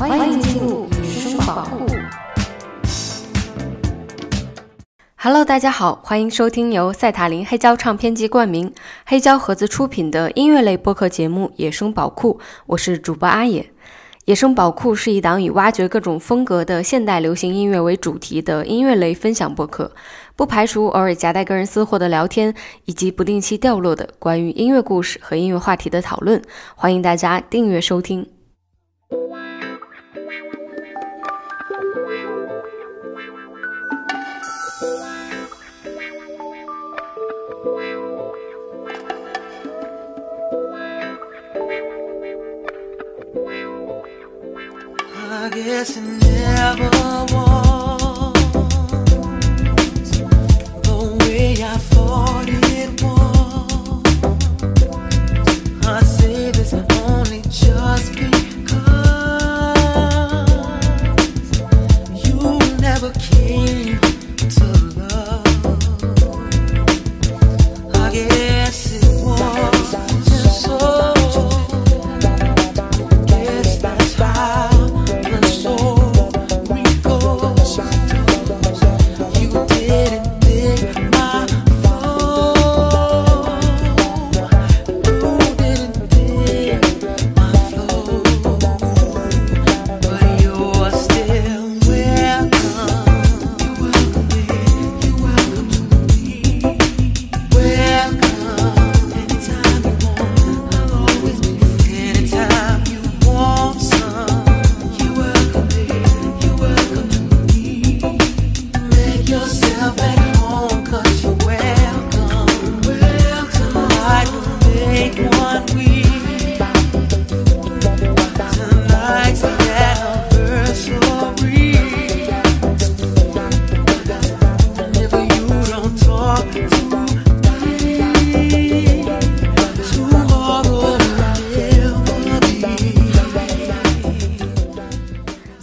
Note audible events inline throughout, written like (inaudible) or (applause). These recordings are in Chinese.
欢迎进入女生宝库。Hello，大家好，欢迎收听由赛塔林黑胶唱片机冠名、黑胶盒子出品的音乐类播客节目《野生宝库》，我是主播阿野。《野生宝库》是一档以挖掘各种风格的现代流行音乐为主题的音乐类分享播客，不排除偶尔夹带个人私货的聊天，以及不定期掉落的关于音乐故事和音乐话题的讨论。欢迎大家订阅收听。Guess it never was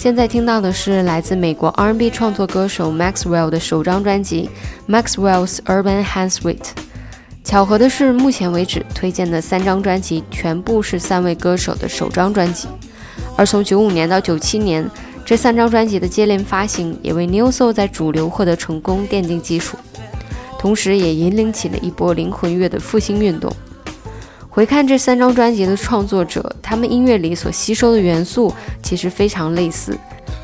现在听到的是来自美国 R&B 创作歌手 Maxwell 的首张专辑《Maxwell's Urban Handsweet》。巧合的是，目前为止推荐的三张专辑全部是三位歌手的首张专辑，而从95年到97年，这三张专辑的接连发行也为 New Soul 在主流获得成功奠定基础，同时也引领起了一波灵魂乐的复兴运动。回看这三张专辑的创作者，他们音乐里所吸收的元素其实非常类似，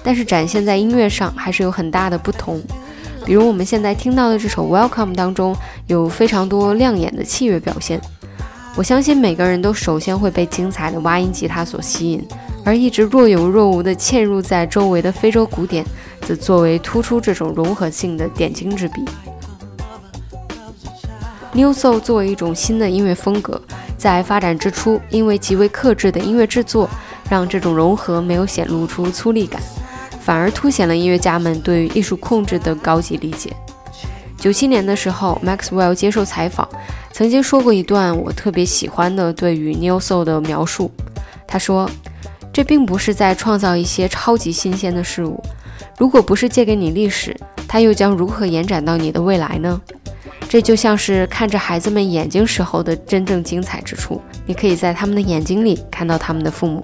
但是展现在音乐上还是有很大的不同。比如我们现在听到的这首《Welcome》当中，有非常多亮眼的器乐表现。我相信每个人都首先会被精彩的挖音吉他所吸引，而一直若有若无地嵌入在周围的非洲鼓点，则作为突出这种融合性的点睛之笔。New Soul 作为一种新的音乐风格，在发展之初，因为极为克制的音乐制作，让这种融合没有显露出粗粝感，反而凸显了音乐家们对于艺术控制的高级理解。九七年的时候，Maxwell 接受采访，曾经说过一段我特别喜欢的对于 New Soul 的描述。他说：“这并不是在创造一些超级新鲜的事物，如果不是借给你历史，它又将如何延展到你的未来呢？”这就像是看着孩子们眼睛时候的真正精彩之处，你可以在他们的眼睛里看到他们的父母。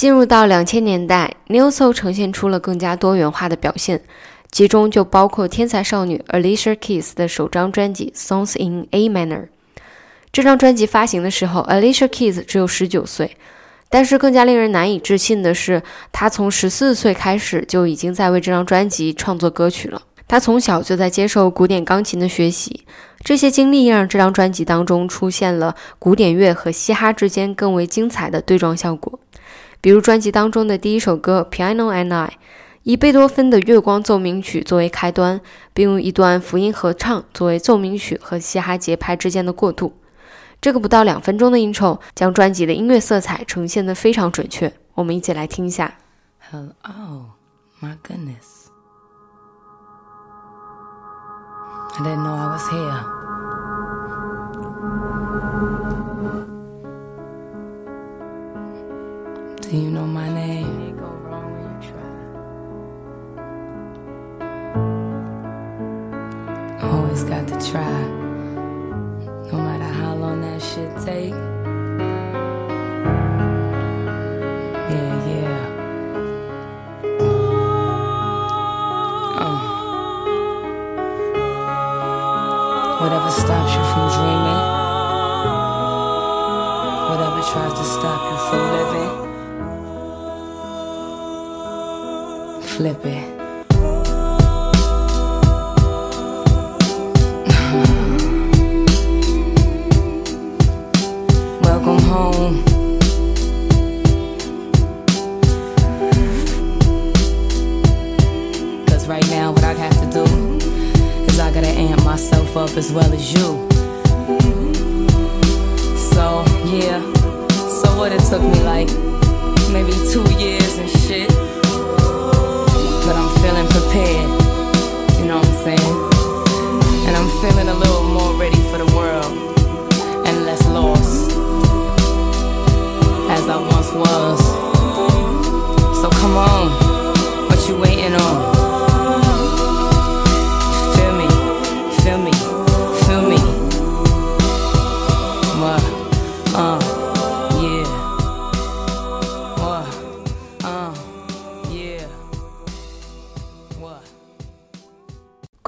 进入到两千年代，Neo Soul 呈现出了更加多元化的表现，其中就包括天才少女 Alicia Keys 的首张专辑《Songs in A Minor》。这张专辑发行的时候，Alicia Keys 只有十九岁，但是更加令人难以置信的是，她从十四岁开始就已经在为这张专辑创作歌曲了。她从小就在接受古典钢琴的学习，这些经历让这张专辑当中出现了古典乐和嘻哈之间更为精彩的对撞效果。比如专辑当中的第一首歌《Piano and I》，以贝多芬的《月光奏鸣曲》作为开端，并用一段福音合唱作为奏鸣曲和嘻哈节拍之间的过渡。这个不到两分钟的 intro 将专辑的音乐色彩呈现得非常准确。我们一起来听一下。Hello, my goodness. I didn't know I was here. Do you know my name? Always got to try, no matter how long that shit take. Yeah, yeah. Uh. Whatever stops you from dreaming, whatever tries to stop you from living, flip it. (laughs) Welcome home. Cause right now, what I have to do is I gotta amp myself up as well as you. So, yeah. So, what it took me like maybe two years and shit.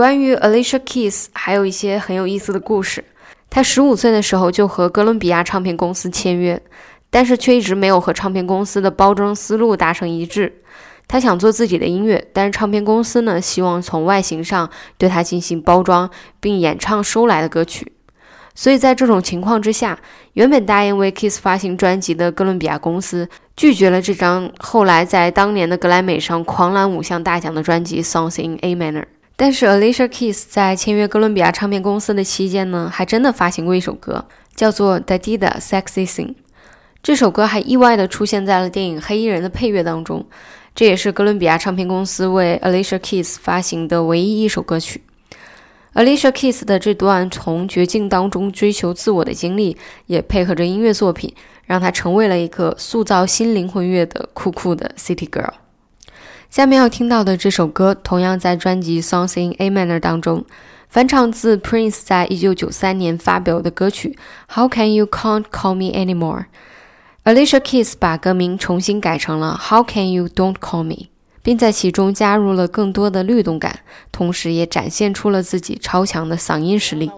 关于 Alicia Keys 还有一些很有意思的故事。她十五岁的时候就和哥伦比亚唱片公司签约，但是却一直没有和唱片公司的包装思路达成一致。她想做自己的音乐，但是唱片公司呢希望从外形上对她进行包装，并演唱收来的歌曲。所以在这种情况之下，原本答应为 Kiss 发行专辑的哥伦比亚公司拒绝了这张后来在当年的格莱美上狂揽五项大奖的专辑《Songs in A Minor》。但是 Alicia Keys 在签约哥伦比亚唱片公司的期间呢，还真的发行过一首歌，叫做《Dadida Sexy Thing》。这首歌还意外地出现在了电影《黑衣人》的配乐当中，这也是哥伦比亚唱片公司为 Alicia Keys 发行的唯一一首歌曲。Alicia Keys 的这段从绝境当中追求自我的经历，也配合着音乐作品，让她成为了一个塑造新灵魂乐的酷酷的 City Girl。下面要听到的这首歌，同样在专辑《Songs in A Minor》当中，翻唱自 Prince 在一九九三年发表的歌曲《How Can You Can't Call Me Anymore》。Alicia Keys 把歌名重新改成了《How Can You Don't Call Me》，并在其中加入了更多的律动感，同时也展现出了自己超强的嗓音实力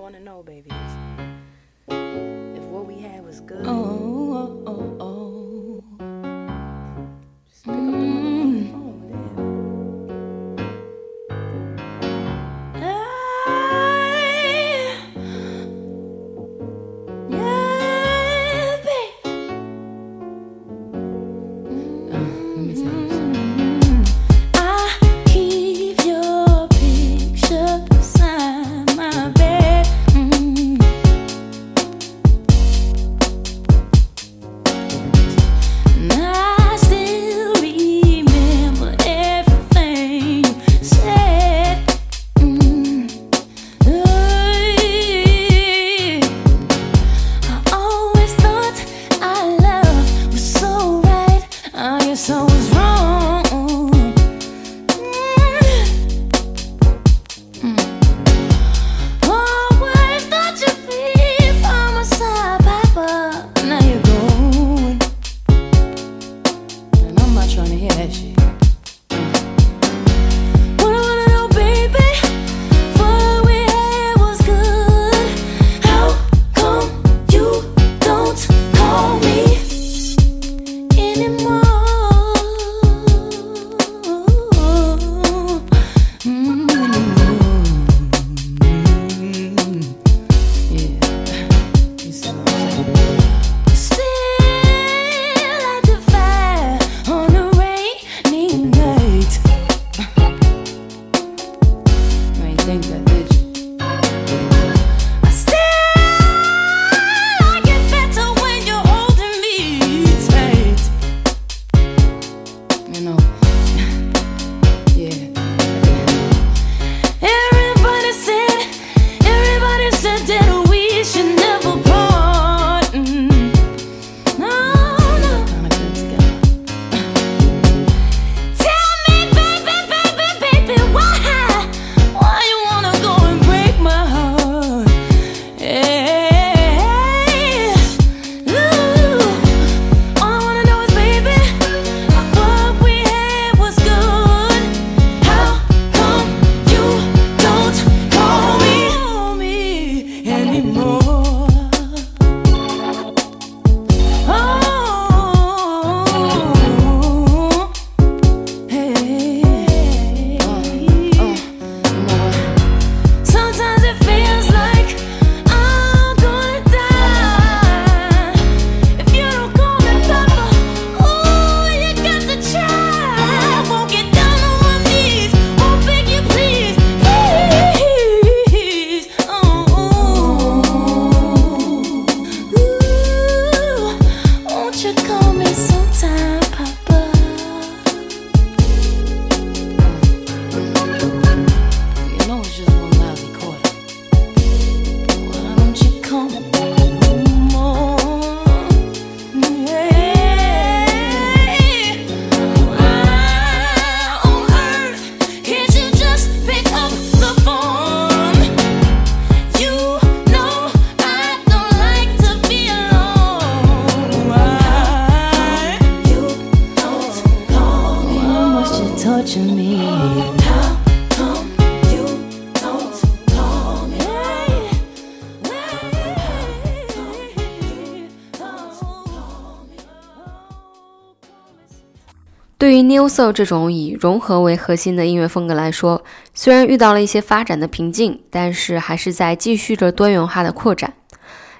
Neo Soul 这种以融合为核心的音乐风格来说，虽然遇到了一些发展的瓶颈，但是还是在继续着多元化的扩展。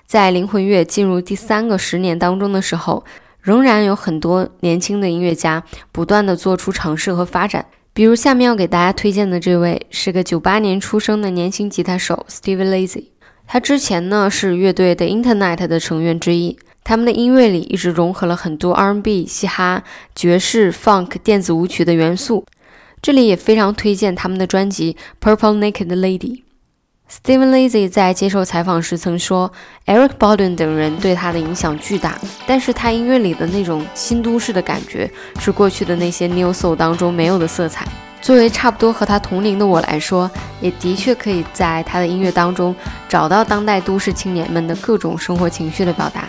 在灵魂乐进入第三个十年当中的时候，仍然有很多年轻的音乐家不断的做出尝试和发展。比如下面要给大家推荐的这位是个九八年出生的年轻吉他手 Steve Lazy，他之前呢是乐队的 Internet 的成员之一。他们的音乐里一直融合了很多 R&B、嘻哈、爵士、Funk、电子舞曲的元素。这里也非常推荐他们的专辑《Purple Naked Lady》。Steven Lazy 在接受采访时曾说，Eric Baldwin 等人对他的影响巨大，但是他音乐里的那种新都市的感觉，是过去的那些 New Soul 当中没有的色彩。作为差不多和他同龄的我来说，也的确可以在他的音乐当中找到当代都市青年们的各种生活情绪的表达。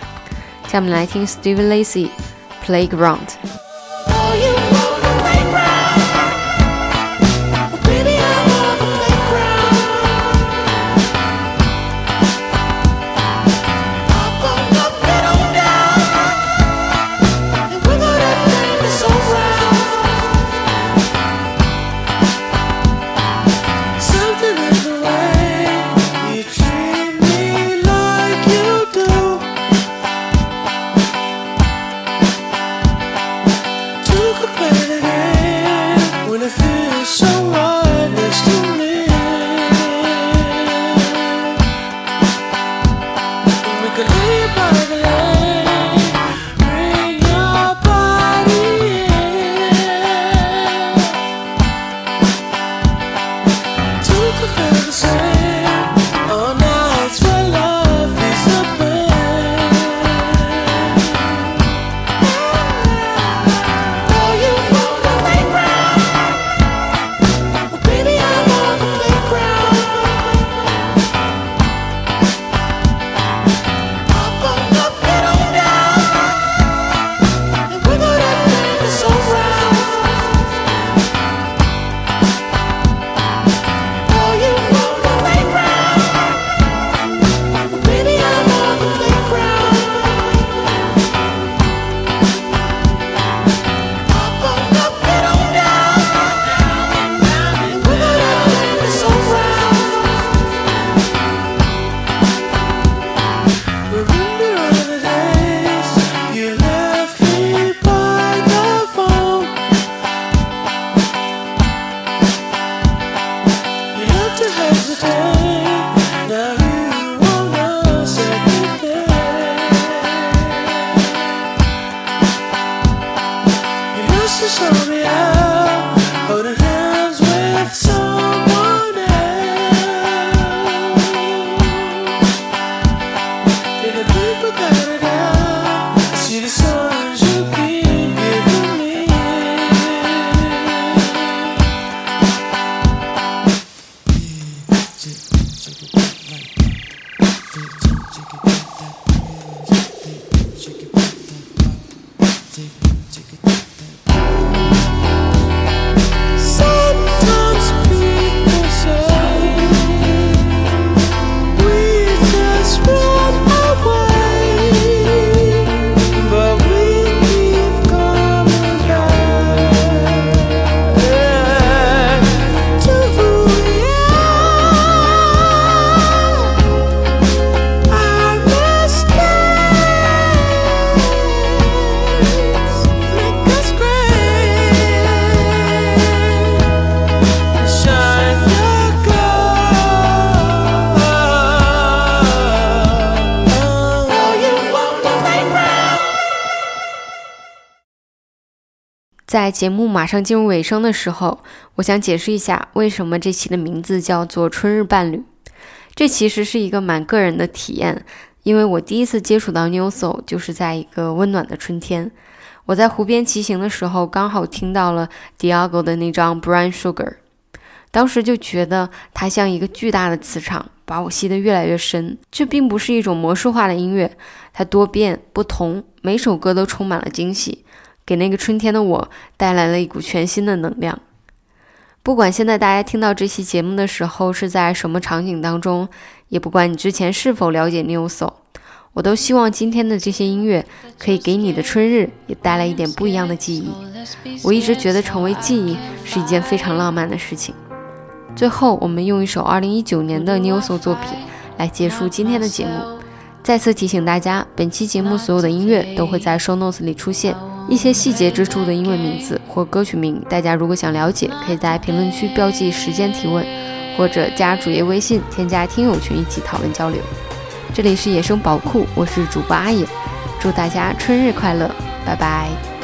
下面来听 Steve Lacy Playground。 So. 在节目马上进入尾声的时候，我想解释一下为什么这期的名字叫做《春日伴侣》。这其实是一个蛮个人的体验，因为我第一次接触到 New Soul 就是在一个温暖的春天。我在湖边骑行的时候，刚好听到了 Diago 的那张《Brown Sugar》，当时就觉得它像一个巨大的磁场，把我吸得越来越深。这并不是一种魔术化的音乐，它多变不同，每首歌都充满了惊喜，给那个春天的我带来了一股全新的能量。不管现在大家听到这期节目的时候是在什么场景当中，也不管你之前是否了解 newso 我都希望今天的这些音乐可以给你的春日也带来一点不一样的记忆。我一直觉得成为记忆是一件非常浪漫的事情。最后，我们用一首2019年的 Newso 作品来结束今天的节目。再次提醒大家，本期节目所有的音乐都会在 show notes 里出现，一些细节之处的英文名字或歌曲名，大家如果想了解，可以在评论区标记时间提问，或者加主页微信添加听友群一起讨论交流。这里是野生宝库，我是主播阿野，祝大家春日快乐，拜拜。